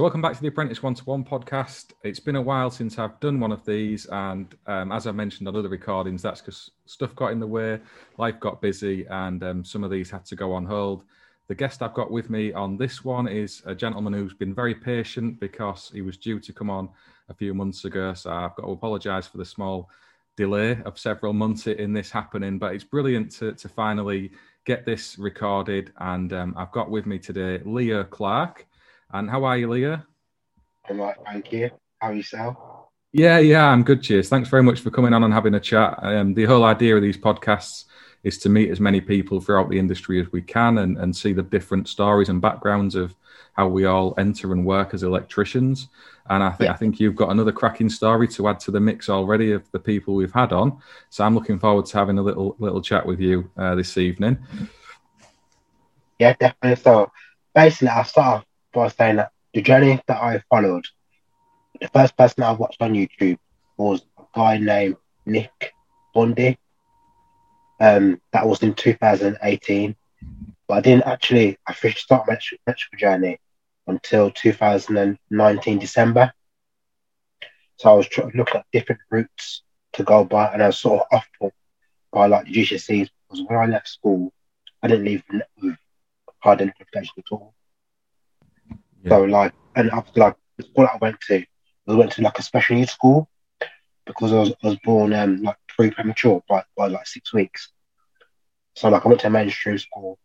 So, welcome back to the Apprentice One to One podcast. It's been a while since I've done one of these, and um, as I mentioned on other recordings, that's because stuff got in the way, life got busy, and um, some of these had to go on hold. The guest I've got with me on this one is a gentleman who's been very patient because he was due to come on a few months ago. So, I've got to apologise for the small delay of several months in this happening, but it's brilliant to, to finally get this recorded. And um, I've got with me today Leo Clarke. And how are you, Leo? I'm right, thank you. How are yourself? Yeah, yeah, I'm good. Cheers. Thanks very much for coming on and having a chat. Um, the whole idea of these podcasts is to meet as many people throughout the industry as we can and, and see the different stories and backgrounds of how we all enter and work as electricians. And I think yeah. I think you've got another cracking story to add to the mix already of the people we've had on. So I'm looking forward to having a little little chat with you uh, this evening. Yeah, definitely. So basically, I'll start by saying that the journey that I followed, the first person I watched on YouTube was a guy named Nick Bundy. Um, that was in 2018, but I didn't actually officially start my electrical journey until 2019 December. So I was trying, looking at different routes to go by, and I was sort of off by like the GCSEs because when I left school, I didn't leave with hard identification at all. Yeah. So like, and after like the school I went to, I went to like a special needs school because I was, I was born um like pre premature by, by like six weeks. So like I went to a mainstream school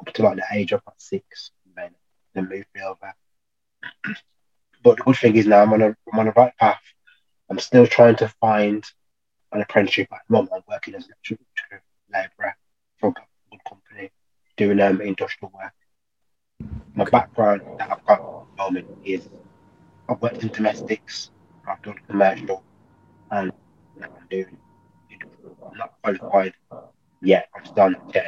up to like the age of like six, and then then moved me over. but the good thing is now I'm on a I'm on the right path. I'm still trying to find an apprenticeship at the moment. I'm working as an electrical labourer for a good company, doing um industrial work my background that I've got at the moment is I've worked in domestics, I've done commercial, and I'm doing. I'm not qualified yet. I'm starting to get.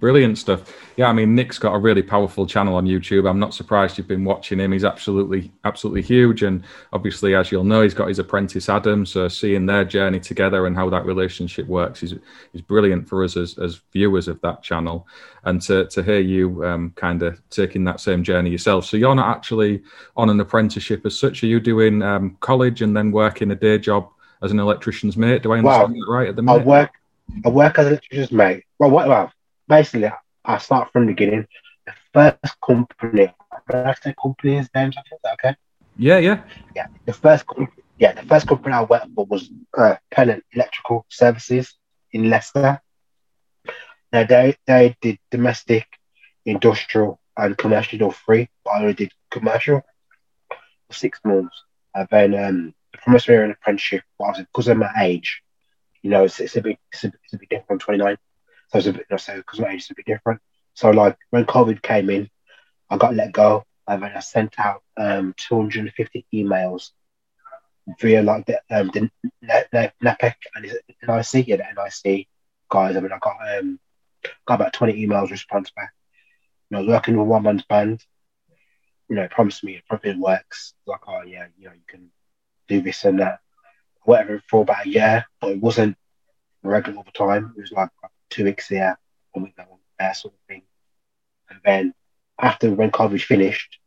Brilliant stuff. Yeah, I mean Nick's got a really powerful channel on YouTube. I'm not surprised you've been watching him. He's absolutely, absolutely huge. And obviously, as you'll know, he's got his apprentice Adam. So seeing their journey together and how that relationship works is is brilliant for us as, as viewers of that channel. And to, to hear you um, kind of taking that same journey yourself. So you're not actually on an apprenticeship as such. Are you doing um, college and then working a day job as an electrician's mate? Do I understand that right at the minute? I work I work as an electrician's mate. Well, what well, basically, I start from the beginning. The first company, I say company's names, I think, okay? Yeah, yeah. Yeah, the first company, yeah, the first company I worked for was uh, Pennant Electrical Services in Leicester. Now, they, they did domestic, industrial, and commercial all three, but I only did commercial for six months. And then um, I promised me an apprenticeship, but because of my age, you know, it's, it's, a bit, it's, a, it's a bit different from 29 because of you know, because my age is a bit different. So like when COVID came in, I got let go, I then I sent out um, 250 emails via like the um, the NAPIT and NIC, yeah, the NIC guys. I mean, I got um got about 20 emails response back. You know, I was working with one man's band. You know, it promised me it probably works. Like, oh yeah, you know, you can do this and that, whatever for about a year, but it wasn't regular all the time. It was like two weeks here, one week there, sort of thing. And then after when COVID finished,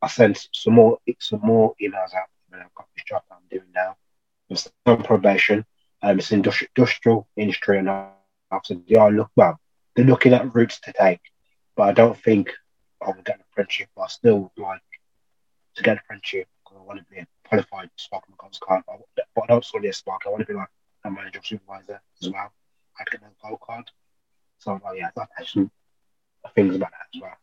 I sent some more some more emails out. And I've got this job I'm doing now. It's on probation. Um, it's industrial, industry, and I said, yeah, look well. They're looking at routes to take, but I don't think I'm get an apprenticeship. But I still would like to get an apprenticeship because I want to be a qualified spark mechanics car. But I don't be a spark. I want to be like a manager supervisor as well. I get a gold card. So like, yeah, that's some things about that as well.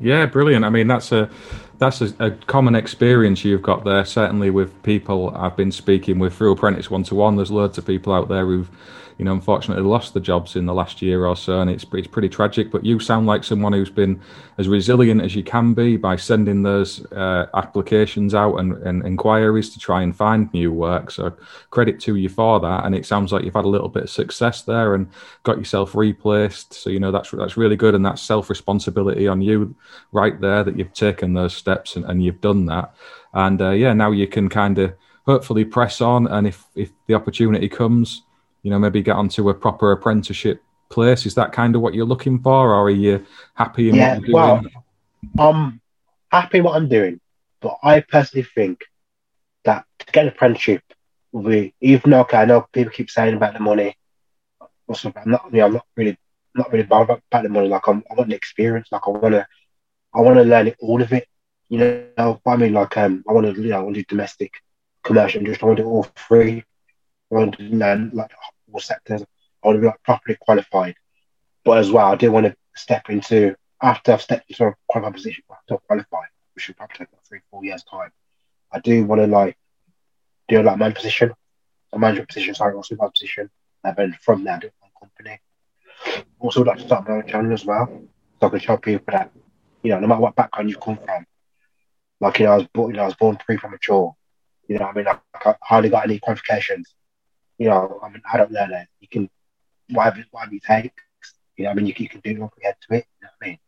Yeah, brilliant. I mean, that's a that's a, a, common experience you've got there. Certainly, with people I've been speaking with through Apprentice One to One, there's loads of people out there who've you know, unfortunately lost the jobs in the last year or so, and it's it's pretty tragic. But you sound like someone who's been as resilient as you can be by sending those uh, applications out and, and inquiries to try and find new work. So credit to you for that. And it sounds like you've had a little bit of success there and got yourself replaced. So you know that's that's really good, and that's self responsibility on you right there that you've taken those steps and, and you've done that. And uh, yeah, now you can kind of hopefully press on, and if if the opportunity comes you know, maybe get onto a proper apprenticeship place? Is that kind of what you're looking for, or are you happy in yeah, what you're doing? Well, um, happy what I'm doing, but I personally think that to get an apprenticeship will be even though okay, I know people keep saying about the money. Also, I'm not, you know, I'm not really, not really bothered about the money. Like I'm, I want the experience. Like I want to, I want to learn it, all of it. You know, I mean, like um, I want to, you know, I want to do domestic, commercial, and just I want to do all three. I want to learn like all sectors. I want to be like properly qualified, but as well, I do want to step into after I've stepped into a qualified position, after I qualify, which should probably take like three, four years time. I do want to like do like man position, a management position, sorry, or supervisor position, and then from there do my company. Also, would like to start my own channel as well, so I can show people that you know, no matter what background you come from, like you know, I was born, you know, I was born pre-premature. You know, I mean, like, I hardly got any qualifications. You know, I'm an adult learner. You can whatever whatever you take. You know, I mean, you, you can do nothing to it. You know what I mean?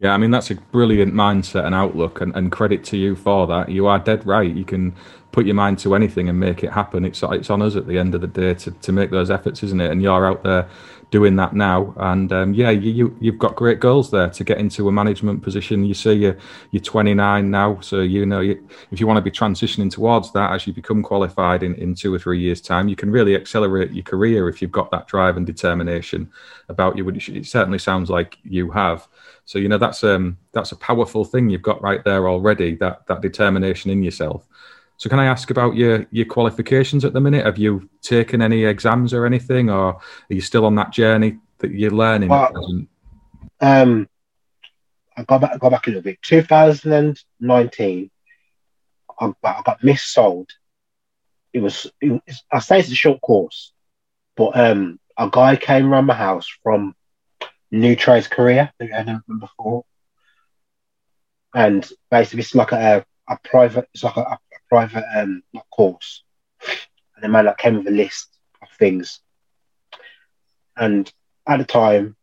Yeah, I mean that's a brilliant mindset and outlook, and, and credit to you for that. You are dead right. You can put your mind to anything and make it happen. It's it's on us at the end of the day to, to make those efforts, isn't it? And you're out there doing that now, and um, yeah, you, you have got great goals there to get into a management position. You see, you're you're 29 now, so you know you, if you want to be transitioning towards that as you become qualified in, in two or three years' time, you can really accelerate your career if you've got that drive and determination about you. Which it certainly sounds like you have. So you know that's um that's a powerful thing you've got right there already. That that determination in yourself. So can I ask about your your qualifications at the minute? Have you taken any exams or anything, or are you still on that journey that you're learning? Well, um, I got back, I got back a little bit. 2019, I, I got missold. It was, it was, I say it's a short course, but um, a guy came around my house from New Trades Career that I never been before. And basically, it's like a, a private, it's like a, a private um, course. And the man that came with a list of things. And at the time,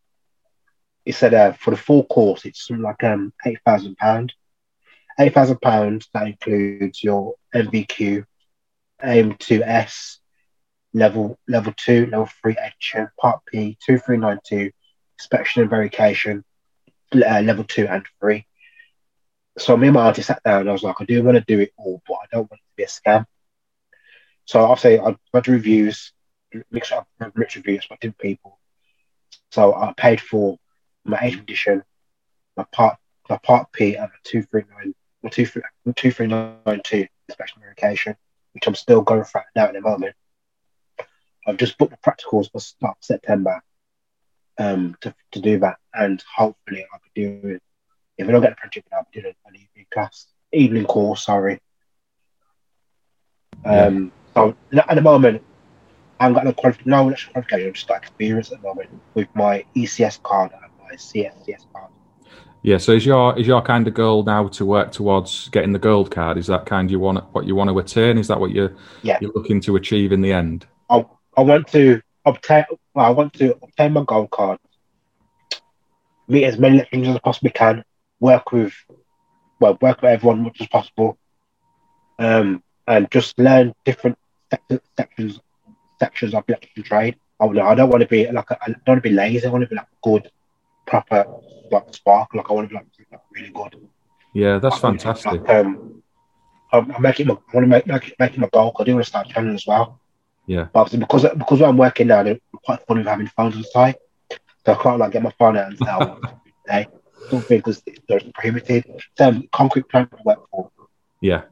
he said uh, for the full course, it's like um, £8,000. £8,000, that includes your NVQ, AM2S, level level 2, level 3 action, part P, 2392, inspection and verification, uh, level two and three. So me and my auntie sat down and I was like, I do want to do it all, but I don't want it to be a scam. So I'll say I read reviews, mixed up rich reviews by different people. So I paid for my eighth edition, my part my part P and a two three nine or two three two three nine two special medication, which I'm still going for now at the moment. I've just booked the practicals for start September um, to, to do that. And hopefully I'll be doing, if I don't get the project, be doing an evening class, evening course, sorry. Um, yeah. So at the moment, I haven't got no, qualification, no qualification, I've just got experience at the moment with my ECS card and my CSCS card. Yeah, so is your is your kind of goal now to work towards getting the gold card? Is that kind you want what you want to attain? Is that what you're yeah. you're looking to achieve in the end? I I want to obtain. Well, I want to obtain my gold card, meet as many things as I possibly can, work with, well, work with everyone as much as possible, um, and just learn different sections sections of the electrical trade. I, I don't want to be like I don't want to be lazy. I want to be like good, proper like spark. Like I want to be like, like really good. Yeah, that's like, fantastic. Like, um, I'm, I'm making my, I want to make, make, making my goal. Because I do want to start training as well. Yeah. But obviously because because I'm working now, I'm quite fond of having phones on site. So I can't like get my phone out and sell something because they're prohibited. Some concrete plant work for. Yeah.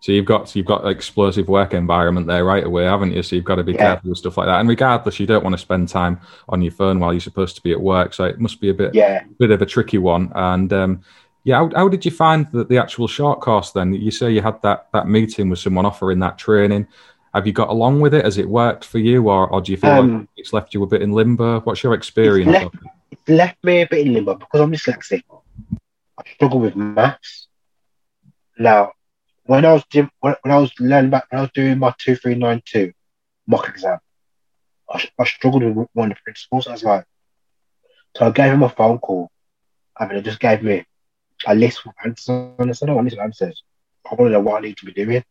So you've got you've got explosive work environment there right away, haven't you? So you've got to be yeah. careful with stuff like that. And regardless, you don't want to spend time on your phone while you're supposed to be at work. So it must be a bit yeah. bit of a tricky one. And um, yeah, how, how, did you find the, the actual short course then? You say you had that that meeting with someone offering that training have you got along with it? Has it worked for you, or, or do you feel um, like it's left you a bit in limbo? What's your experience? It's left, it's left me a bit in limbo because I'm dyslexic. I struggle with maths. Now, when I was when, I was learning back when I was doing my two three nine two mock exam, I, I struggled with one of the principles. I was like, so I gave him a phone call, I mean, it just gave me a list of answers. And I said, I want these answers. I want to know what I need to be doing.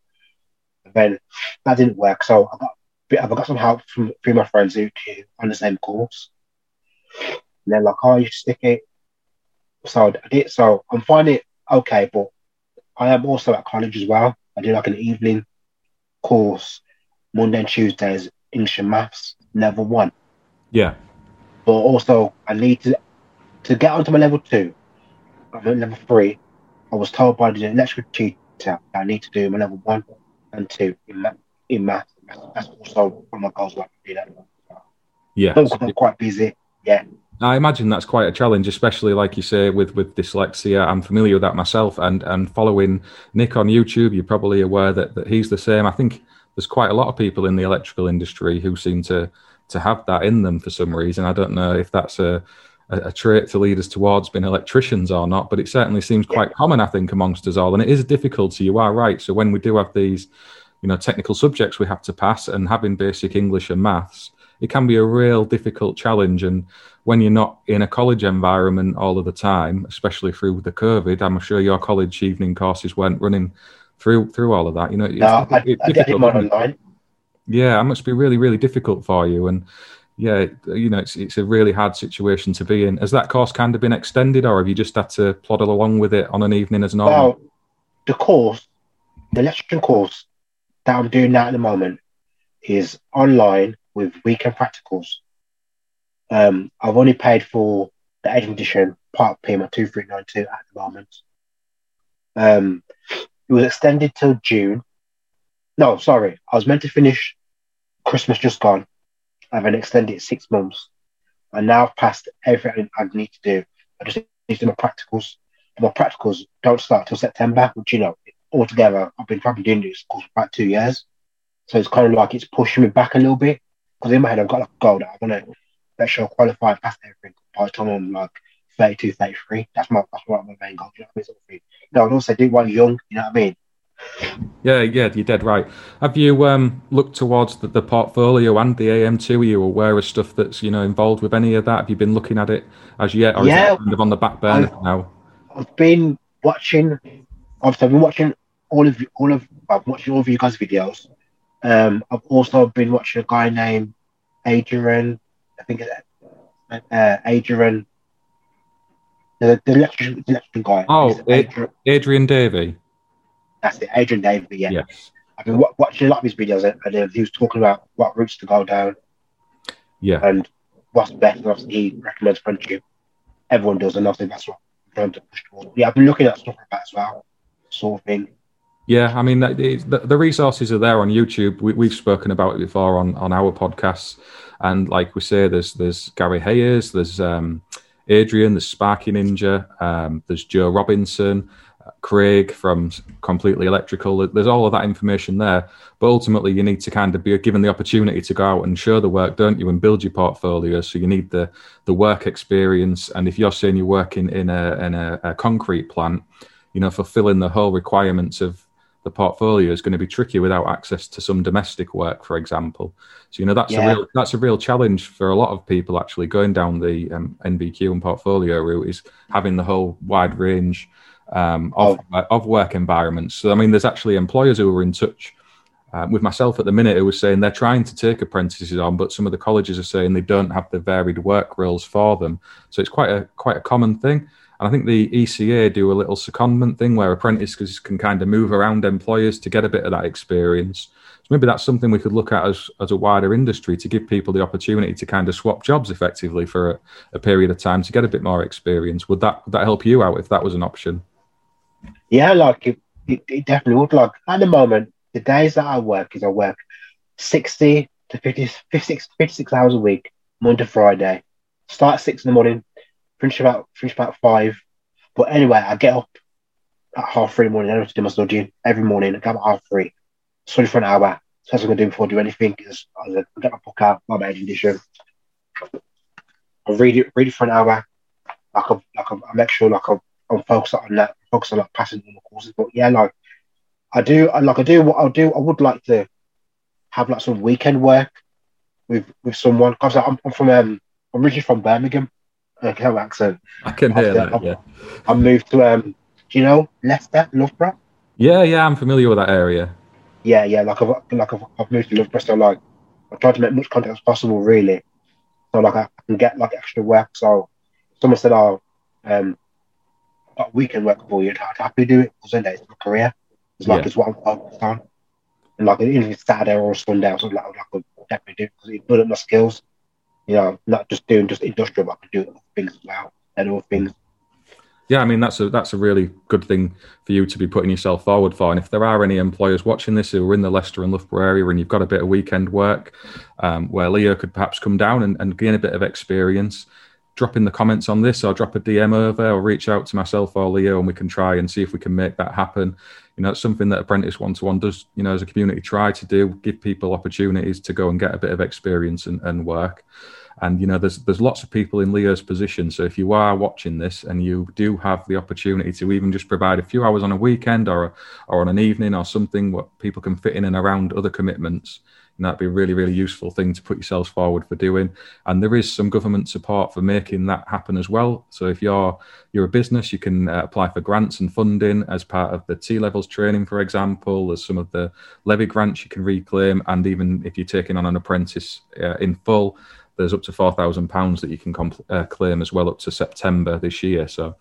And then that didn't work. So I got I've got some help from three of my friends who on the same course. And they're like, oh, you stick it. So I did. So I'm finding it okay, but I am also at college as well. I do like an evening course, Monday and Tuesdays, English and Maths, level one. Yeah. But also, I need to to get onto my level two. I'm at level three. I was told by the electrical teacher I need to do my level one and two in math. In math. That's also one of my goals. Like to do that. Yeah. I'm quite busy. Yeah. I imagine that's quite a challenge, especially like you say with with dyslexia. I'm familiar with that myself, and and following Nick on YouTube, you're probably aware that that he's the same. I think there's quite a lot of people in the electrical industry who seem to to have that in them for some reason. I don't know if that's a a, trait to lead us towards being electricians or not, but it certainly seems quite yeah. common, I think, amongst us all. And it is a difficulty. You are right. So when we do have these, you know, technical subjects we have to pass, and having basic English and maths, it can be a real difficult challenge. And when you're not in a college environment all of the time, especially through the COVID, I'm sure your college evening courses weren't running through through all of that. You know, it's, no, I, it's I did it online. Yeah, it must be really, really difficult for you. And yeah, you know, it's it's a really hard situation to be in. Has that course kind of been extended, or have you just had to plod along with it on an evening as normal? Well, the course, the electrician course that I'm doing now at the moment is online with weekend practicals. Um, I've only paid for the 8th edition part payment 2392 at the moment. Um, it was extended till June. No, sorry, I was meant to finish Christmas just gone. I've been extended six months. And now I've passed everything I need to do. I just need to do my practicals. My practicals don't start till September, which you know, altogether I've been probably doing this course for about two years. So it's kind of like it's pushing me back a little bit because in my head I've got like a goal that I want to make sure I qualify and pass everything by the time I'm like 32, 33. That's my that's what my main goal. You know what I mean? Sort of thing. You know, and also do you're young. You know what I mean? Yeah, yeah, you're dead right. Have you um, looked towards the, the, portfolio and the AM2? Are you aware of stuff that's you know involved with any of that? Have you been looking at it as yet, or yeah, is it kind of on the back burner I've, now? I've been watching. Obviously, I've been watching all of all of. I've watching all of you guys' videos. Um, I've also been watching a guy named Adrian. I think uh, Adrian, the, the electrician, the electrician guy. Oh, Adrian, Adrian Davey. That's it, Adrian Davey. Yeah. Yes. I've been w- watching a lot of his videos, and, and he was talking about what routes to go down. Yeah. And what's best. And obviously, he recommends friendship. Everyone does, and obviously that's what I'm trying to push towards. Yeah, I've been looking at stuff like that as well, sort of thing. Yeah, I mean, the, the resources are there on YouTube. We, have spoken about it before on, on our podcasts, and like we say, there's there's Gary Hayes, there's um, Adrian, there's Sparky Ninja, um, there's Joe Robinson, Craig from Completely Electrical. There's all of that information there, but ultimately you need to kind of be given the opportunity to go out and show the work, don't you, and build your portfolio. So you need the the work experience, and if you're saying you're working in a in a, a concrete plant, you know, fulfilling the whole requirements of the portfolio is going to be tricky without access to some domestic work, for example. So you know that's yeah. a real that's a real challenge for a lot of people actually going down the um, NVQ and portfolio route is having the whole wide range um, of oh. of work environments. So I mean, there's actually employers who are in touch. Uh, with myself at the minute, who was saying they're trying to take apprentices on, but some of the colleges are saying they don't have the varied work roles for them. So it's quite a quite a common thing. And I think the ECA do a little secondment thing where apprentices can kind of move around employers to get a bit of that experience. So maybe that's something we could look at as, as a wider industry to give people the opportunity to kind of swap jobs effectively for a, a period of time to get a bit more experience. Would that would that help you out if that was an option? Yeah, like it, it, it definitely would. Like at the moment, the days that I work is I work 60 to 50, 56, 56 hours a week, Monday to Friday. Start at six in the morning, finish about finish about five. But anyway, I get up at half three in the morning. I have to do my studying every morning. I get up at half three, study for an hour. So that's what I'm gonna do before I do anything. Is I get my book out, my edition. I read it, read it for an hour. Like I, like I, make sure like I'm, I'm focused on that, focus on like passing all the courses. But yeah, like I do, I like I do what I do. I would like to have like some weekend work with with someone because I'm, I'm from um I'm originally from Birmingham, Hill accent. I can hear that. I've, yeah. I moved to um, do you know Leicester, Loughborough? Yeah, yeah, I'm familiar with that area. Yeah, yeah. Like I've like I've, I've moved to Loughborough, so like I try to make much contact as possible, really. So like I can get like extra work. So someone said, "Oh, um, we can work for you, I'd happily do it because then it's my career. It's like Yeah. it's what I'm focused on. And like even if it's Saturday or Sunday or something like that, I could definitely do it because it build up my skills. You know, not just doing just industrial, but I can do things well. Other things. Yeah, I mean that's a that's a really good thing for you to be putting yourself forward for. And if there are any employers watching this who are in the Leicester and Loughborough area, and you've got a bit of weekend work, um, where Leo could perhaps come down and, and gain a bit of experience, drop in the comments on this, or drop a DM over, or reach out to myself or Leo, and we can try and see if we can make that happen. You know, it's something that Apprentice One to One does. You know, as a community, try to do give people opportunities to go and get a bit of experience and, and work. And you know, there's there's lots of people in Leo's position. So if you are watching this and you do have the opportunity to even just provide a few hours on a weekend or or on an evening or something what people can fit in and around other commitments, and that'd be a really really useful thing to put yourselves forward for doing. And there is some government support for making that happen as well. So if you're you're a business, you can uh, apply for grants and funding as part of the T levels training, for example. There's some of the levy grants you can reclaim, and even if you're taking on an apprentice uh, in full there's up to four thousand pounds that you can compl- uh, claim as well up to September this year. So,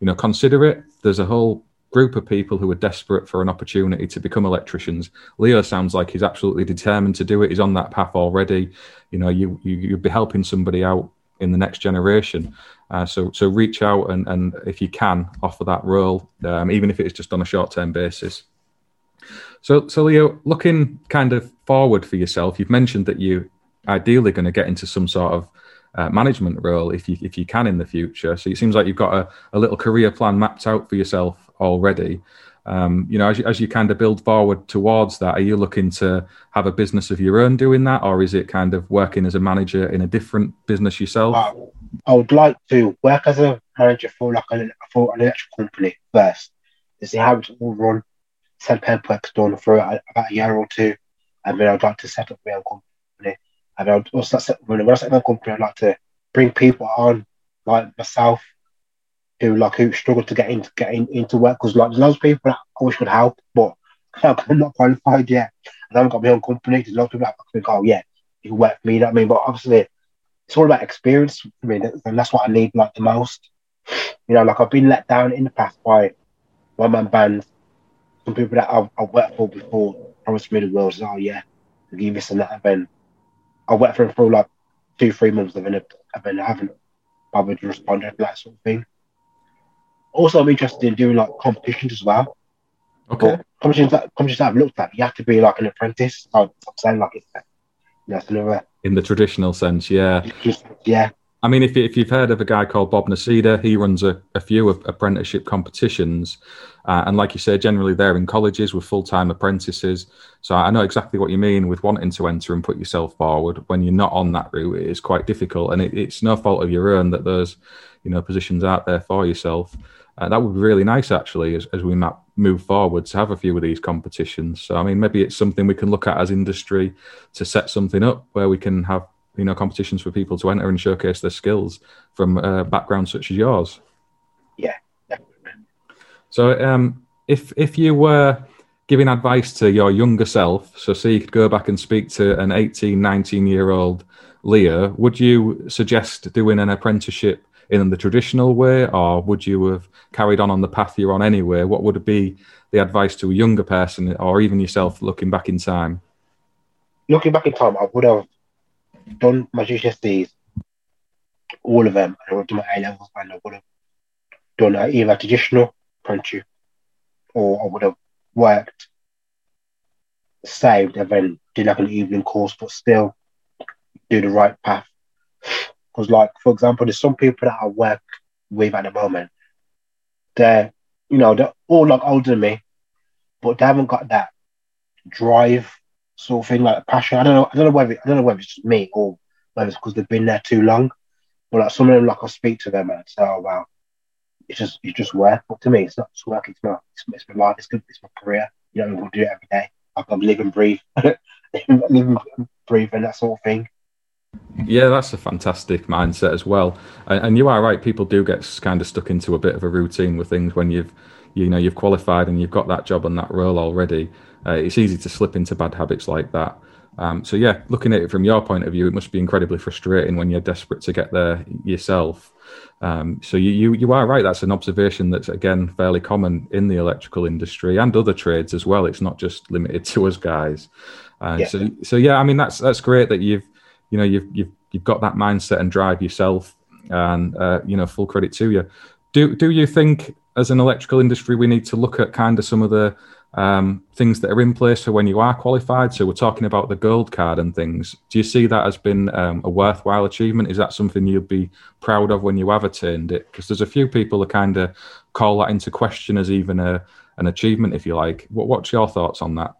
you know, consider it. There's a whole group of people who are desperate for an opportunity to become electricians. Leo sounds like he's absolutely determined to do it. He's on that path already. You know, you, you you'd be helping somebody out in the next generation. Uh, so so reach out and and if you can offer that role, um, even if it's just on a short term basis. So so Leo, looking kind of forward for yourself, you've mentioned that you ideally going to get into some sort of uh, management role if you if you can in the future. So it seems like you've got a, a little career plan mapped out for yourself already. Um, you know, as you, as you kind of build forward towards that, are you looking to have a business of your own doing that, or is it kind of working as a manager in a different business yourself? Uh, I would like to work as a manager for like an, for an electrical company first to see how it will run, send paperwork done for about a year or two, and then I'd like to set up my own company. And I'd also set, when I set my company, I'd like to bring people on like myself who like who struggle to get into getting into work because like there's loads of people that I wish could help, but I'm not qualified yet. And I haven't got my own company. There's lots of people that I think, oh yeah, you can work for me. You know what I mean? But obviously, it's all about experience for me, and that's what I need like the most. You know, like I've been let down in the past by one man bands, some people that I've, I've worked for before promised me the world. Said, oh yeah, give this and that. And then I went for them for like two, three months, and then and then I haven't bothered to respond to that sort of thing. Also, I'm interested in doing like competitions as well. Okay. But competitions that competitions that I've looked at, you have to be like an apprentice. I'm saying like it's you know, it's another In the traditional sense, yeah. just yeah. I mean, if, if you've heard of a guy called Bob Nasida, he runs a, a few of apprenticeship competitions. Uh, and like you say, generally they're in colleges with full time apprentices. So I know exactly what you mean with wanting to enter and put yourself forward. When you're not on that route, it is quite difficult. And it, it's no fault of your own that there's you know positions out there for yourself. Uh, that would be really nice, actually, as, as we map, move forward to have a few of these competitions. So, I mean, maybe it's something we can look at as industry to set something up where we can have you know competitions for people to enter and showcase their skills from uh, backgrounds such as yours. Yeah, definitely. So, um, if if you were giving advice to your younger self, so say you could go back and speak to an 18, 19 year old Leo, would you suggest doing an apprenticeship in the traditional way, or would you have carried on on the path you're on anyway? What would be the advice to a younger person, or even yourself looking back in time? Looking back in time, I would have done my GCSEs, all of them, and I have done my A levels, and I would have done either traditional apprenticeship or I would have worked, saved, and then did like an evening course, but still do the right path. Because, like, for example, there's some people that I work with at the moment. They're, you know, they're all like older than me, but they haven't got that drive sort of thing, like passion. I don't know. I don't know whether I don't know whether it's just me or whether it's because they've been there too long. But like some of them, like I speak to them and say, "Oh wow, it's just it's just work." But to me, it's not just work. It's not. It's, it's my life. It's good. It's my career. You know, we'll do it every day. I'm live and breathe, live and breathe, and that sort of thing. Yeah, that's a fantastic mindset as well. And, and you are right; people do get kind of stuck into a bit of a routine with things when you've, you know, you've qualified and you've got that job and that role already. Uh, it's easy to slip into bad habits like that. Um, so yeah, looking at it from your point of view, it must be incredibly frustrating when you're desperate to get there yourself. Um, so you, you you are right. That's an observation that's again fairly common in the electrical industry and other trades as well. It's not just limited to us guys. Uh, yeah. So so yeah, I mean that's that's great that you've you know you've you've you've got that mindset and drive yourself, and uh, you know full credit to you. Do do you think as an electrical industry we need to look at kind of some of the um, things that are in place for when you are qualified. So we're talking about the gold card and things. Do you see that as been um, a worthwhile achievement? Is that something you'd be proud of when you have attained it? Because there's a few people that kind of call that into question as even a an achievement, if you like. What, what's your thoughts on that?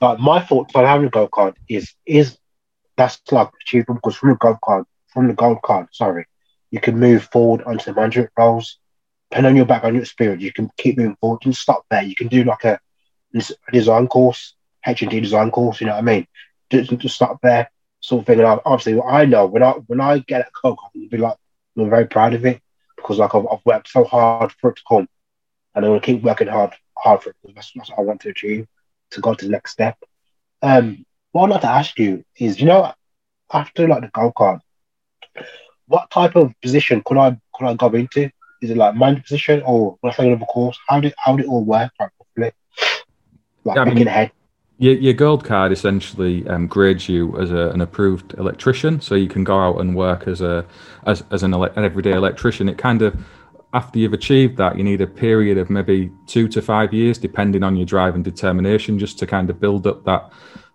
Uh, my thoughts on having a gold card is is that's like achievement because from the gold card, from the gold card, sorry, you can move forward onto the management roles. Depending on your background, your experience, you can keep moving forward. You can stop there. You can do like a design course, HND design course, you know what I mean? Just, just start there, sort of thing. And obviously, I know when I when I get a Coke, I'll be like, I'm very proud of it because like I've, I've, worked so hard for it to come, and I'm gonna keep working hard hard for it because that's, that's what I want to achieve to go to the next step. Um, what I'd like to ask you is, you know, after like the gold card, what type of position could I could I go into? Is it like mind position or would I take another course? How did how did it all work? Like, like yeah, I mean. Your, your gold card essentially um, grades you as a, an approved electrician, so you can go out and work as a as, as an, ele- an everyday electrician. It kind of after you've achieved that, you need a period of maybe two to five years, depending on your drive and determination, just to kind of build up that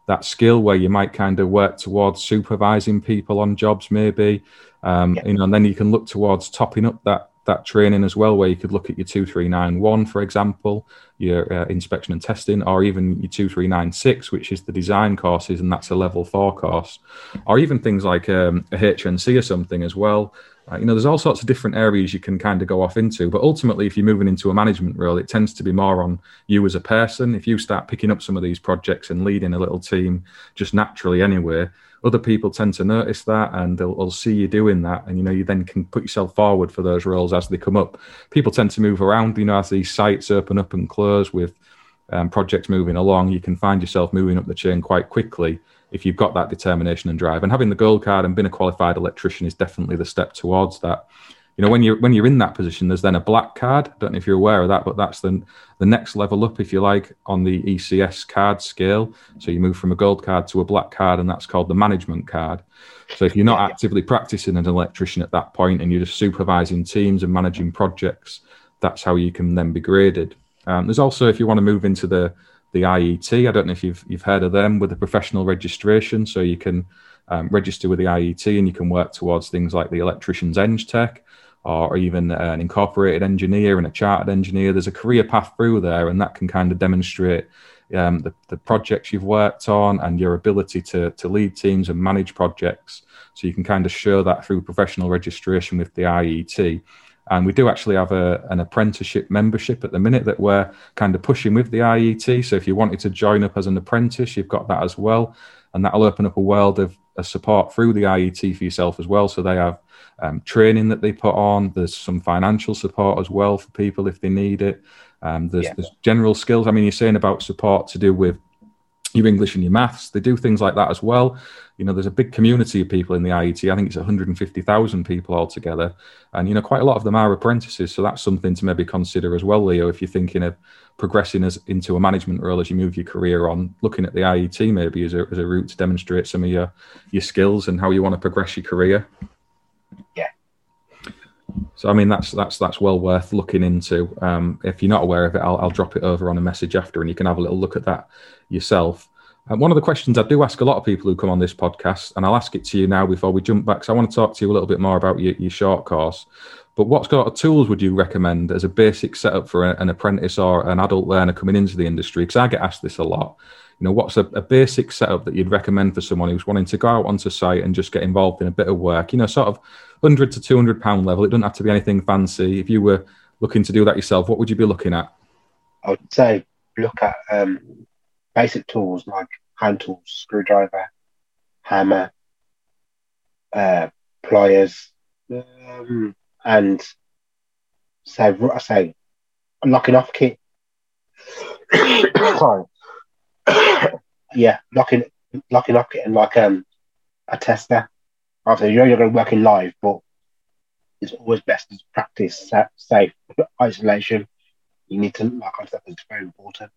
that skill where you might kind of work towards supervising people on jobs, maybe, um, yeah. you know, and then you can look towards topping up that that training as well, where you could look at your 2391, for example, your uh, inspection and testing, or even your 2396, which is the design courses, and that's a level four course, or even things like um, a HNC or something as well. Uh, you know, there's all sorts of different areas you can kind of go off into, but ultimately, if you're moving into a management role, it tends to be more on you as a person. If you start picking up some of these projects and leading a little team just naturally anyway, other people tend to notice that and they'll, they'll, see you doing that and you know you then can put yourself forward for those roles as they come up. People tend to move around you know as these sites open up and close with um, projects moving along you can find yourself moving up the chain quite quickly if you've got that determination and drive. And having the gold card and being a qualified electrician is definitely the step towards that you know when you're when you're in that position there's then a black card. I don't know if you're aware of that but that's the the next level up if you like on the ecs card scale. So you move from a gold card to a black card and that's called the management card. So if you're not actively practicing as an electrician at that point and you're just supervising teams and managing projects that's how you can then be graded. Um, there's also if you want to move into the the IET. I don't know if you've you've heard of them with the professional registration. So you can um, register with the IET and you can work towards things like the electrician's eng tech or even an incorporated engineer and a chartered engineer. There's a career path through there, and that can kind of demonstrate um, the, the projects you've worked on and your ability to, to lead teams and manage projects. So you can kind of show that through professional registration with the IET. And we do actually have a, an apprenticeship membership at the minute that we're kind of pushing with the IET. So if you wanted to join up as an apprentice, you've got that as well. And that'll open up a world of a support through the IET for yourself as well. So they have um, training that they put on. There's some financial support as well for people if they need it. Um, there's, yeah. there's general skills. I mean, you're saying about support to do with your English and your maths. They do things like that as well. You know, there's a big community of people in the IET. I think it's 150,000 people altogether. And, you know, quite a lot of them are apprentices. So that's something to maybe consider as well, Leo, if you're thinking of progressing as into a management role as you move your career on, looking at the IET maybe as a, as a route to demonstrate some of your, your skills and how you want to progress your career. So I mean that's that's that's well worth looking into. Um, if you're not aware of it, I'll, I'll drop it over on a message after, and you can have a little look at that yourself. And one of the questions I do ask a lot of people who come on this podcast, and I'll ask it to you now before we jump back, because I want to talk to you a little bit more about your, your short course. But what sort of tools would you recommend as a basic setup for an apprentice or an adult learner coming into the industry? Because I get asked this a lot. You know, what's a, a, basic setup that you'd recommend for someone who's wanting to go out onto site and just get involved in a bit of work? You know, sort of 100 to 200 pound level. It doesn't have to be anything fancy. If you were looking to do that yourself, what would you be looking at? I would say look at um, basic tools like hand tools, screwdriver, hammer, uh, pliers, um, and say, I say, locking off kit. Sorry. Yeah, locking locking up and like um a tester. Obviously, you know you're going to work in live, but it's always best to practice safe isolation. You need to like I said, it's very important.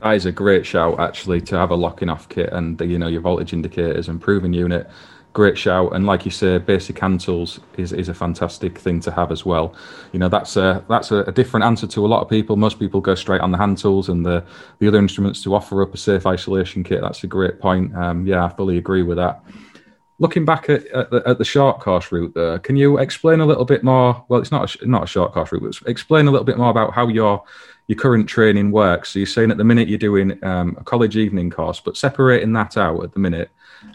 That is a great shout, actually, to have a locking off kit and you know your voltage indicators and proving unit. Great shout, and like you say, basic hand tools is, is a fantastic thing to have as well. You know that's a that's a, a different answer to a lot of people. Most people go straight on the hand tools and the the other instruments to offer up a safe isolation kit. That's a great point. Um, yeah, I fully agree with that looking back at, at, the, at the short course route there, can you explain a little bit more? Well, it's not a, not a short course route, but explain a little bit more about how your your current training works. So you're saying at the minute you're doing um, a college evening course, but separating that out at the minute,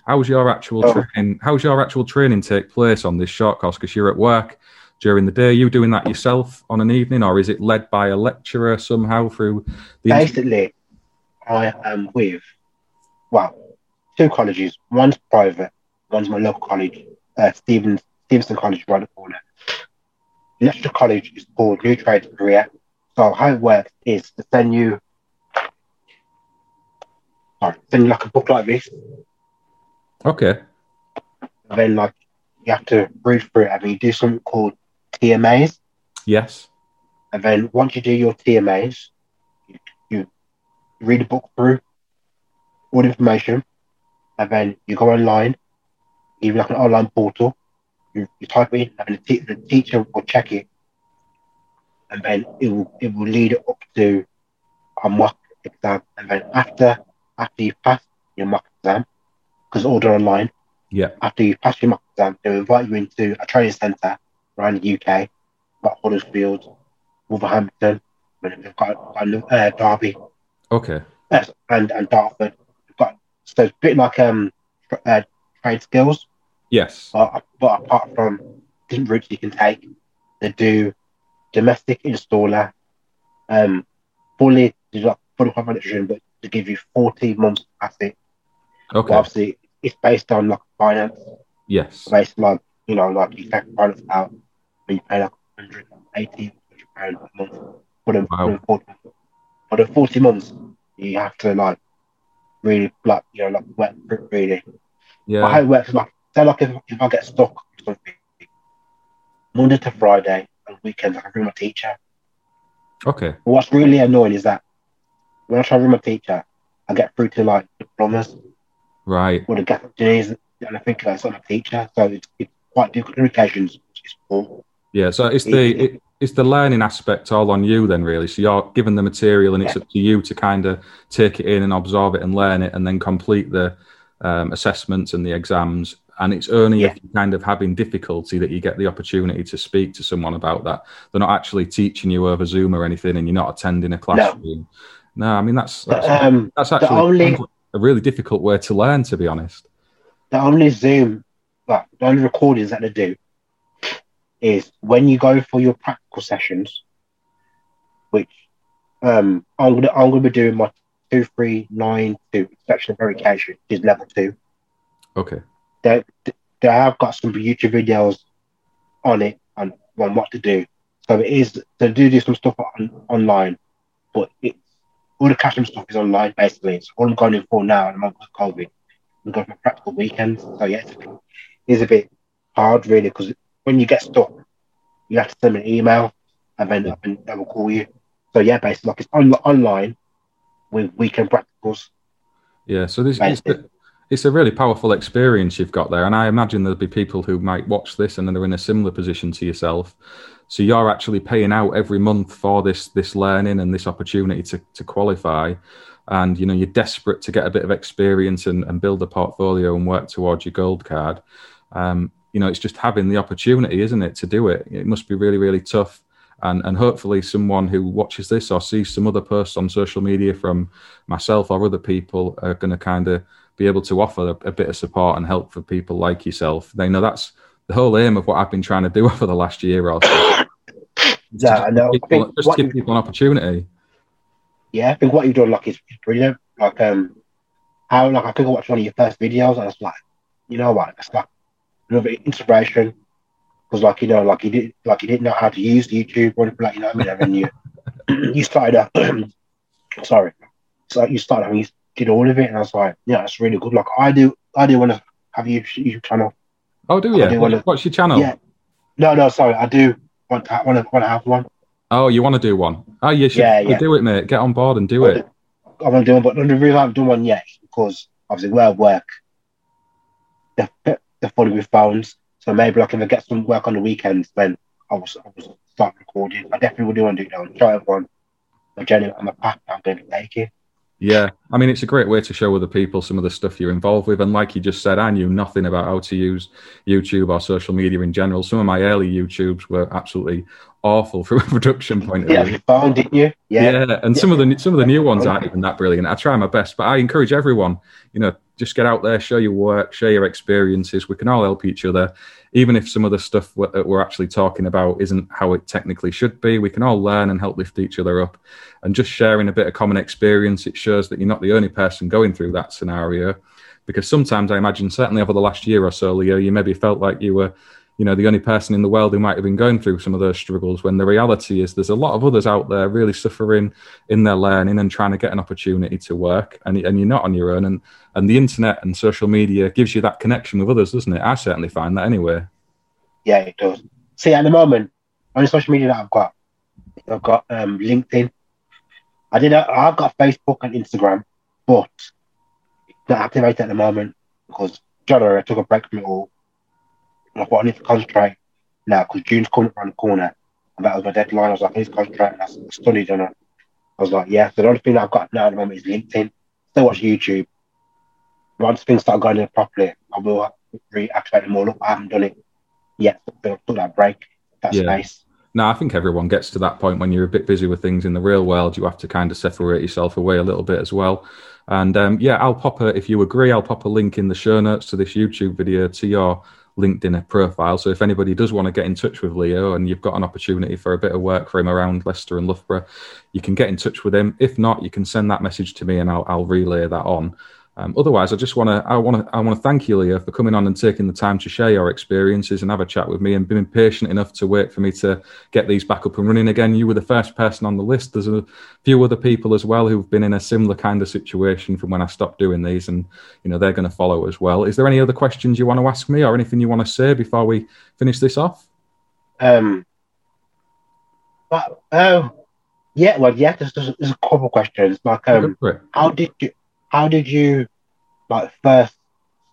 how's your actual oh. training? How's your actual training take place on this short course? Because you're at work during the day. Are you doing that yourself on an evening, or is it led by a lecturer somehow through the? Basically, I am with well two colleges. One's private, one's my local college, uh, Stevens Stephenson College, right at the corner. The extra college is called New Trade Career so how it works is to send you, sorry, send you like a book like this. Okay. And then like you have to read through it and then you do something called TMAs. Yes. And then once you do your TMAs, you, you read the book through all the information, and then you go online, even like an online portal. You, you type in, and the, te- the teacher will check it and then it will it will lead up to a mock exam, and then after after you pass your mock exam, because done online. Yeah. After you pass your mock exam, they'll invite you into a training centre around the UK, like Huddersfield, Wolverhampton, and they've got, got uh, Derby. Okay. And and Dartford. Got so it's a bit like um uh, trade skills. Yes. But, but apart from different routes you can take, they do domestic installer, um, fully fully confidential, but to give you 40 months capacity. Okay. But obviously, it's based on like finance. Yes. Based on like, you know, like you take finance out and you pay like 180 pounds a month for the, wow. for, the 40, for the 40 months. You have to like really like you know like work really. Yeah. But how it works is like say like if, if I get stuck something Monday to Friday, on weekends I can bring my teacher. Okay. But what's really annoying is that when I try to bring my teacher, I get through to like the plumbers. Right. Or the gas engineers, and I think that's not a teacher. So it's, it's quite difficult is poor. Yeah, so it's the it, it's the learning aspect all on you then really. So you're given the material and it's yeah. up to you to kind of take it in and absorb it and learn it and then complete the um, assessments and the exams and it's only yeah. if you're kind of having difficulty that you get the opportunity to speak to someone about that. They're not actually teaching you over Zoom or anything, and you're not attending a classroom. No, no I mean that's that's, um, that's actually only, a really difficult way to learn, to be honest. The only Zoom, well, the only recordings that they do is when you go for your practical sessions, which um, I'm gonna I'm gonna be doing my two three nine two inspection and verification, which is level two. Okay they they have got some YouTube videos on it and on what to do. So it is they do do some stuff on, online, but it's all the classroom stuff is online basically. It's all I'm going in for now, and I'm of COVID. I'm going for practical weekends, so yeah, it's a bit, it's a bit hard really because when you get stuck, you have to send an email and then and they will call you. So yeah, basically like it's on, online with weekend practicals. Yeah, so this is it's a really powerful experience you've got there. And I imagine there'll be people who might watch this and they're in a similar position to yourself. So you're actually paying out every month for this this learning and this opportunity to, to qualify. And you know, you're desperate to get a bit of experience and, and build a portfolio and work towards your gold card. Um, you know, it's just having the opportunity, isn't it, to do it? It must be really, really tough. And, and hopefully someone who watches this or sees some other posts on social media from myself or other people are going to kind of be able to offer a, a, bit of support and help for people like yourself. They know that's the whole aim of what I've been trying to do over the last year or so. yeah, I know. People, I just give people an opportunity. Yeah, I think what you've done like is brilliant. Like um, how like I think I watched one of your first videos and it's like, you know what, it's like another inspiration because like you know like you did like you didn't know how to use YouTube or anything like you know what I mean and you you started uh, sorry so you started I mean, did all of it, and I was like, yeah, that's really good. Like I do, I do want to have you YouTube channel. Oh, do you? Do wanna, What's your channel? Yeah. No, no, sorry, I do want to want to, want to have one. Oh, you want to do one? Oh, you should yeah, yeah. do it, mate. Get on board and do it. I'm gonna do one, but the reason I haven't done one yet is because obviously where I work, they're, they're fully with phones. So maybe like if I get some work on the weekends, then I will, I will start recording. I definitely will do want to do that one. Try one. I'm genuine. I'm a path I'm going to take it. Yeah, I mean, it's a great way to show other people some of the stuff you're involved with. And like you just said, I knew nothing about how to use YouTube or social media in general. Some of my early YouTubes were absolutely awful from a production point of yeah, view. Yeah, didn't you? Yeah, yeah. And yeah. some of the some of the new ones aren't even that brilliant. I try my best, but I encourage everyone, you know, just get out there, show your work, share your experiences. We can all help each other even if some of the stuff we're, we're actually talking about isn't how it technically should be, we can all learn and help lift each other up. And just sharing a bit of common experience, it shows that you're not the only person going through that scenario. Because sometimes I imagine, certainly over the last year or so, Leo, you maybe felt like you were you know the only person in the world who might have been going through some of those struggles when the reality is there's a lot of others out there really suffering in their learning and trying to get an opportunity to work and, and you're not on your own and and the internet and social media gives you that connection with others doesn't it? I certainly find that anyway. Yeah it does. See at the moment on the social media that i've got i've got um, linkedin. I did a, i've got facebook and instagram but not activated at the moment because January I took a break from it all I thought I need to concentrate now because June's coming around the corner. And that was my deadline. I was like, I need to concentrate. And I studied on it. I was like, yeah. So the only thing I've got now at the moment is LinkedIn. Still watch YouTube. Once things start going in properly, I will reactivate them all up. I haven't done it yet. but Took that break. That's yeah. nice. No, I think everyone gets to that point when you're a bit busy with things in the real world. You have to kind of separate yourself away a little bit as well. And um, yeah, I'll pop a, if you agree, I'll pop a link in the show notes to this YouTube video to your LinkedIn profile. So if anybody does want to get in touch with Leo and you've got an opportunity for a bit of work for him around Leicester and Loughborough, you can get in touch with him. If not, you can send that message to me and I'll, I'll relay that on. Um, otherwise, I just want to I want to I want to thank you, Leo, for coming on and taking the time to share your experiences and have a chat with me, and being patient enough to wait for me to get these back up and running again. You were the first person on the list. There's a few other people as well who've been in a similar kind of situation from when I stopped doing these, and you know they're going to follow as well. Is there any other questions you want to ask me, or anything you want to say before we finish this off? Um. But, oh, yeah. Well, yeah. There's, there's, there's a couple questions. Like, um, how did you how did you like first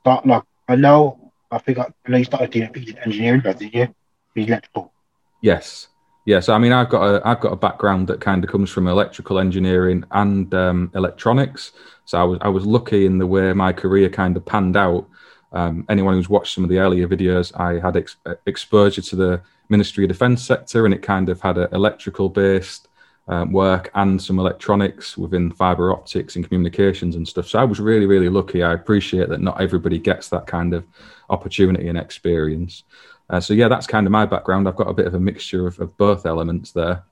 start? Like, I know, I think I, know you started doing engineering, but did you? Electrical. Yes. Yes, I mean I've got a I've got a background that kind of comes from electrical engineering and um, electronics. So I was I was lucky in the way my career kind of panned out. Um, anyone who's watched some of the earlier videos, I had ex- exposure to the Ministry of Defence sector, and it kind of had an electrical based um, work and some electronics within fiber optics and communications and stuff. So I was really, really lucky. I appreciate that not everybody gets that kind of opportunity and experience. Uh, so yeah, that's kind of my background. I've got a bit of a mixture of, of both elements there.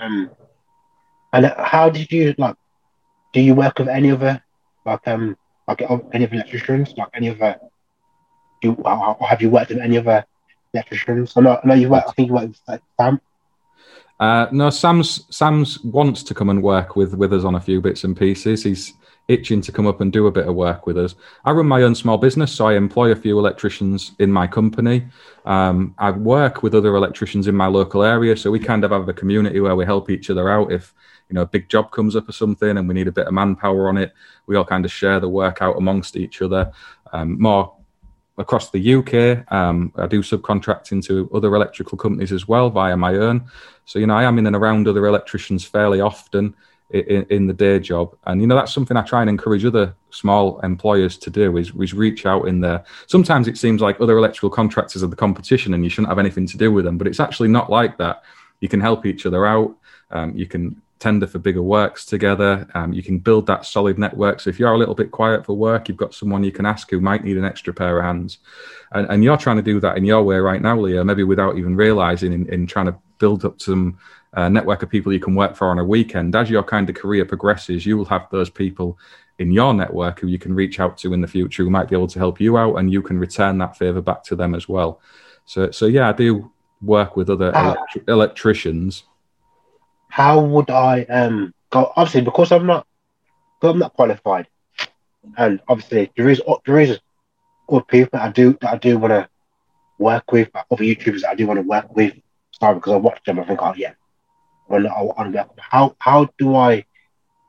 Um, and how did you like? Do you work with any other like um like any other electricians? Like any other? Do or have you worked with any other electricians? I know, I know you work. I think you work with like, Sam. Uh, no, Sam's Sam's wants to come and work with with us on a few bits and pieces. He's itching to come up and do a bit of work with us. I run my own small business, so I employ a few electricians in my company. Um, I work with other electricians in my local area, so we kind of have a community where we help each other out. If you know a big job comes up or something, and we need a bit of manpower on it, we all kind of share the work out amongst each other. Um, more across the UK. Um, I do subcontracting to other electrical companies as well via my own. So, you know, I am in and around other electricians fairly often in, in, the day job. And, you know, that's something I try and encourage other small employers to do is, is reach out in there. Sometimes it seems like other electrical contractors are the competition and you shouldn't have anything to do with them, but it's actually not like that. You can help each other out. Um, you can tender for bigger works together. Um, you can build that solid network. So if you're a little bit quiet for work, you've got someone you can ask who might need an extra pair of hands. And, and you're trying to do that in your way right now, Leo, maybe without even realizing in, in trying to build up some uh, network of people you can work for on a weekend. As your kind of career progresses, you will have those people in your network who you can reach out to in the future who might be able to help you out and you can return that favor back to them as well. So, so yeah, I do work with other electri- electricians how would I um go obviously because I'm not I'm not qualified, and obviously there is there is good people that I do that I do want to work with, other YouTubers that I do want to work with. Sorry, because I watch them, I think, oh yeah, when I want to work. How how do I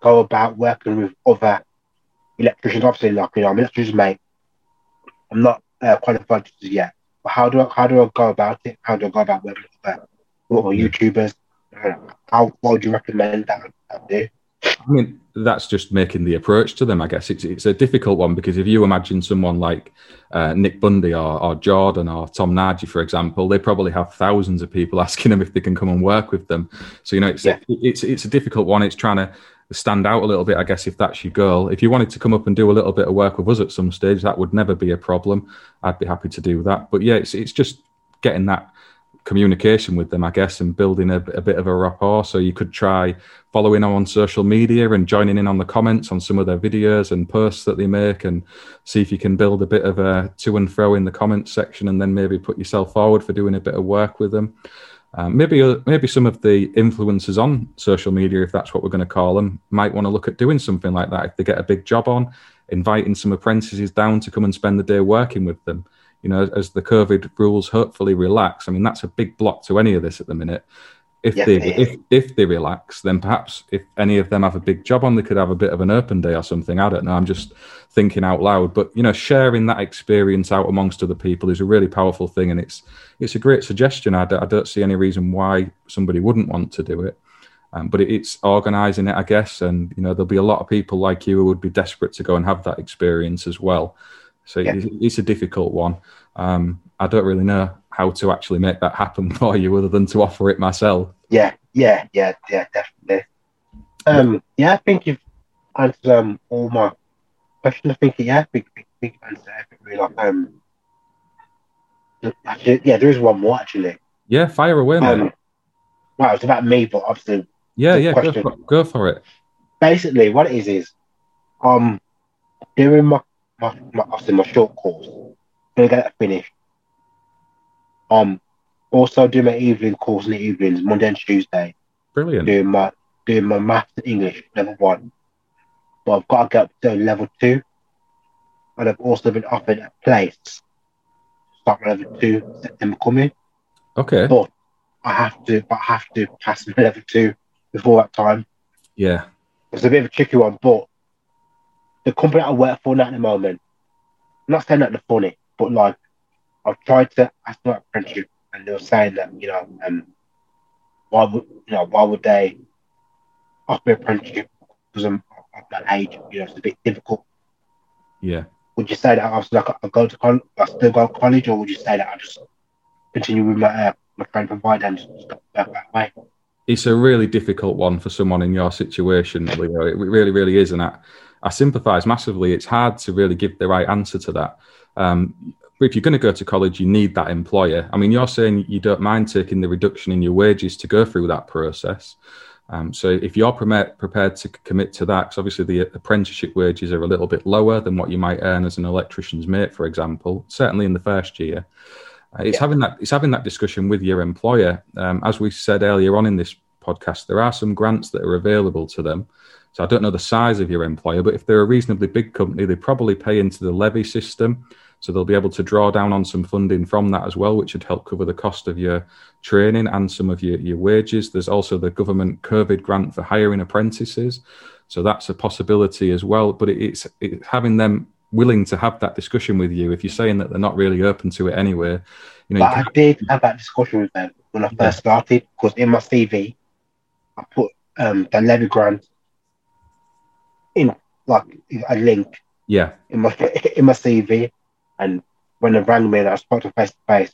go about working with other electricians? Obviously, like you know, I'm an electrician mate. I'm not uh, qualified yet, but how do I how do I go about it? How do I go about working with other, other YouTubers? How what would you recommend that I do? I mean, that's just making the approach to them. I guess it's it's a difficult one because if you imagine someone like uh, Nick Bundy or, or Jordan or Tom Nagy, for example, they probably have thousands of people asking them if they can come and work with them. So you know, it's yeah. it's it's a difficult one. It's trying to stand out a little bit, I guess, if that's your goal. If you wanted to come up and do a little bit of work with us at some stage, that would never be a problem. I'd be happy to do that. But yeah, it's it's just getting that communication with them, I guess, and building a, a, bit of a rapport. So you could try following them on social media and joining in on the comments on some of their videos and posts that they make, and see if you can build a bit of a to and fro in the comments section, and then maybe put yourself forward for doing a bit of work with them. Um, maybe uh, maybe some of the influencers on social media, if that's what we're going to call them, might want to look at doing something like that. If they get a big job on, inviting some apprentices down to come and spend the day working with them you know, as the COVID rules hopefully relax. I mean, that's a big block to any of this at the minute. If yeah, they yeah. if if they relax, then perhaps if any of them have a big job on, they could have a bit of an open day or something. I don't know. I'm just thinking out loud. But you know, sharing that experience out amongst other people is a really powerful thing, and it's it's a great suggestion. I d- I don't see any reason why somebody wouldn't want to do it. Um, but it's organising it, I guess, and you know there'll be a lot of people like you who would be desperate to go and have that experience as well. So yeah. it's, a difficult one. Um, I don't really know how to actually make that happen for you other than to offer it myself. Yeah, yeah, yeah, yeah, definitely. Um, yeah, I think you've answered um, all my questions. I think, yeah, big, big, big answer. Really, like, um, actually, yeah, there is one more actually. Yeah, fire away, man. Um, well, it's about me, but obviously. Yeah, yeah, go for, go for, it. Basically, what it is is, um, during my my, my after my short course. Gonna get that finished. Um, also do my evening course in the evenings, Monday and Tuesday. Brilliant. Doing my doing my maths and English level one, but I've got to get up to level two, and I've also been offered a place. Start level two September coming. Okay. But I have to, I have to pass my level two before that time. Yeah. It's a bit of a tricky one, but the company I work for now at the moment, I'm not saying that they're funny, but like I've tried to ask my apprenticeship and they were saying that, you know, um why would you know, why would they offer me apprenticeship because I'm of that age, you know, it's a bit difficult. Yeah. Would you say that I was like I go to college I still go to college or would you say that I just continue with my uh, my friend provider and just work that way? It's a really difficult one for someone in your situation, Leo. It really, really is. And I, I sympathise massively. It's hard to really give the right answer to that. Um, but if you're going to go to college, you need that employer. I mean, you're saying you don't mind taking the reduction in your wages to go through that process. Um, so if you're pre- prepared to commit to that, because obviously the apprenticeship wages are a little bit lower than what you might earn as an electrician's mate, for example, certainly in the first year. Uh, it's yeah. having that it's having that discussion with your employer. Um, as we said earlier on in this podcast, there are some grants that are available to them so I don't know the size of your employer, but if they're a reasonably big company, they probably pay into the levy system. So they'll be able to draw down on some funding from that as well, which would help cover the cost of your training and some of your, your wages. There's also the government COVID grant for hiring apprentices. So that's a possibility as well. But it's, it's having them willing to have that discussion with you. If you're saying that they're not really open to it anyway, you know. But you I did have that discussion with them when I first yeah. started because in my CV, I put um, the levy grant like a link. Yeah. In my in my CV, and when they rang me and I spoke to face to face,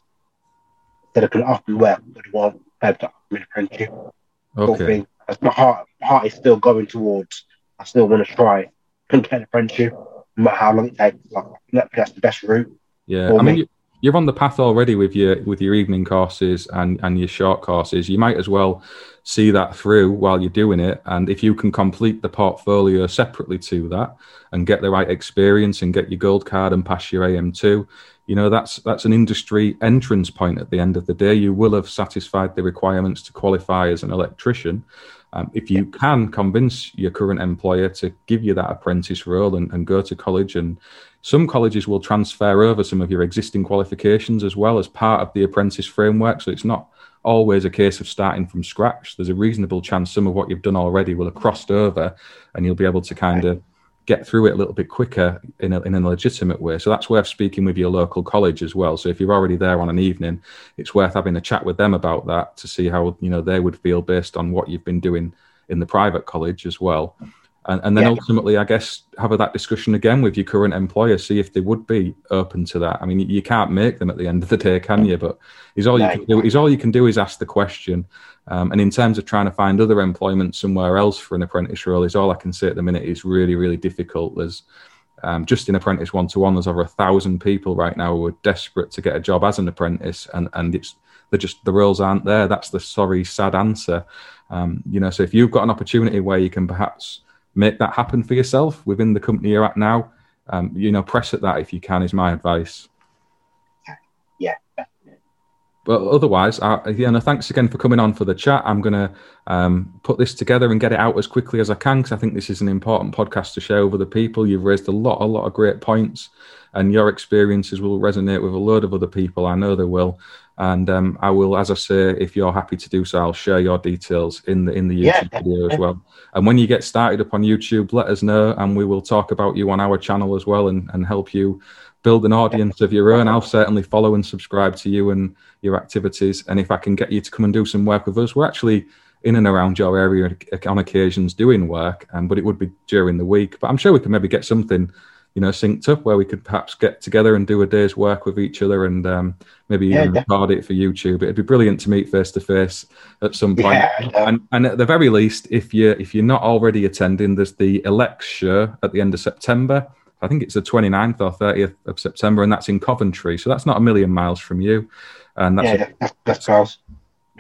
that I could often work with one offer me an apprenticeship. Okay. As my heart, my heart is still going towards. I still want to try and get an apprenticeship, no matter how long it takes. Like, that's the best route. Yeah, I mean, me you're on the path already with your with your evening courses and and your short courses you might as well see that through while you're doing it and if you can complete the portfolio separately to that and get the right experience and get your gold card and pass your am2 you know that's that's an industry entrance point at the end of the day. You will have satisfied the requirements to qualify as an electrician. Um, if you can convince your current employer to give you that apprentice role and, and go to college, and some colleges will transfer over some of your existing qualifications as well as part of the apprentice framework. So it's not always a case of starting from scratch. There's a reasonable chance some of what you've done already will have crossed over, and you'll be able to kind of get through it a little bit quicker in a, in a legitimate way. So that's worth speaking with your local college as well. So if you're already there on an evening, it's worth having a chat with them about that to see how you know they would feel based on what you've been doing in the private college as well. And, and then yeah. ultimately, I guess, have that discussion again with your current employer, see if they would be open to that. I mean, you can't make them at the end of the day, can you? But is all you can do. Is all you can do is ask the question. Um, and in terms of trying to find other employment somewhere else for an apprentice role, is all I can say at the minute is really, really difficult. There's um, just in apprentice one to one, there's over a thousand people right now who are desperate to get a job as an apprentice, and and it's they're just the roles aren't there. That's the sorry, sad answer. Um, you know, so if you've got an opportunity where you can perhaps make that happen for yourself within the company you're at now. Um, you know, press at that if you can is my advice. Yeah. But otherwise, I, you know, thanks again for coming on for the chat. I'm going to um, put this together and get it out as quickly as I can because I think this is an important podcast to share with the people. You've raised a lot, a lot of great points, and your experiences will resonate with a load of other people. I know they will. And um, I will, as I say, if you're happy to do so, I'll share your details in the in the YouTube yeah. video as well. And when you get started up on YouTube, let us know, and we will talk about you on our channel as well, and, and help you build an audience of your own. I'll certainly follow and subscribe to you and your activities. And if I can get you to come and do some work with us, we're actually in and around your area on occasions doing work, um, but it would be during the week. But I'm sure we can maybe get something you know, synced up where we could perhaps get together and do a day's work with each other and um, maybe yeah, even record it for YouTube. It'd be brilliant to meet face to face at some point. Yeah, and, and at the very least, if you if you're not already attending, there's the Elex show at the end of September. I think it's the 29th or 30th of September, and that's in Coventry. So that's not a million miles from you. And that's yeah, a, that's, that's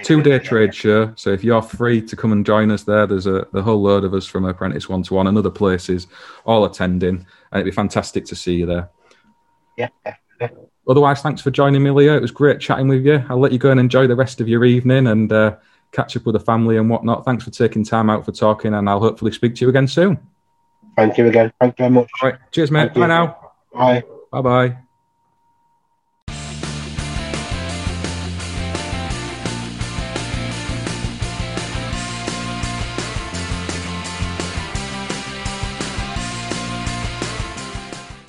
two day trade show. So if you're free to come and join us there, there's a the whole load of us from Apprentice One to One and other places all attending, and it'd be fantastic to see you there. Yeah. Otherwise, thanks for joining me, Leo. It was great chatting with you. I'll let you go and enjoy the rest of your evening and uh, catch up with the family and whatnot. Thanks for taking time out for talking, and I'll hopefully speak to you again soon. Thank you again. Thank you very much. All right. Cheers, mate. Thank Bye you. now. Bye. Bye bye.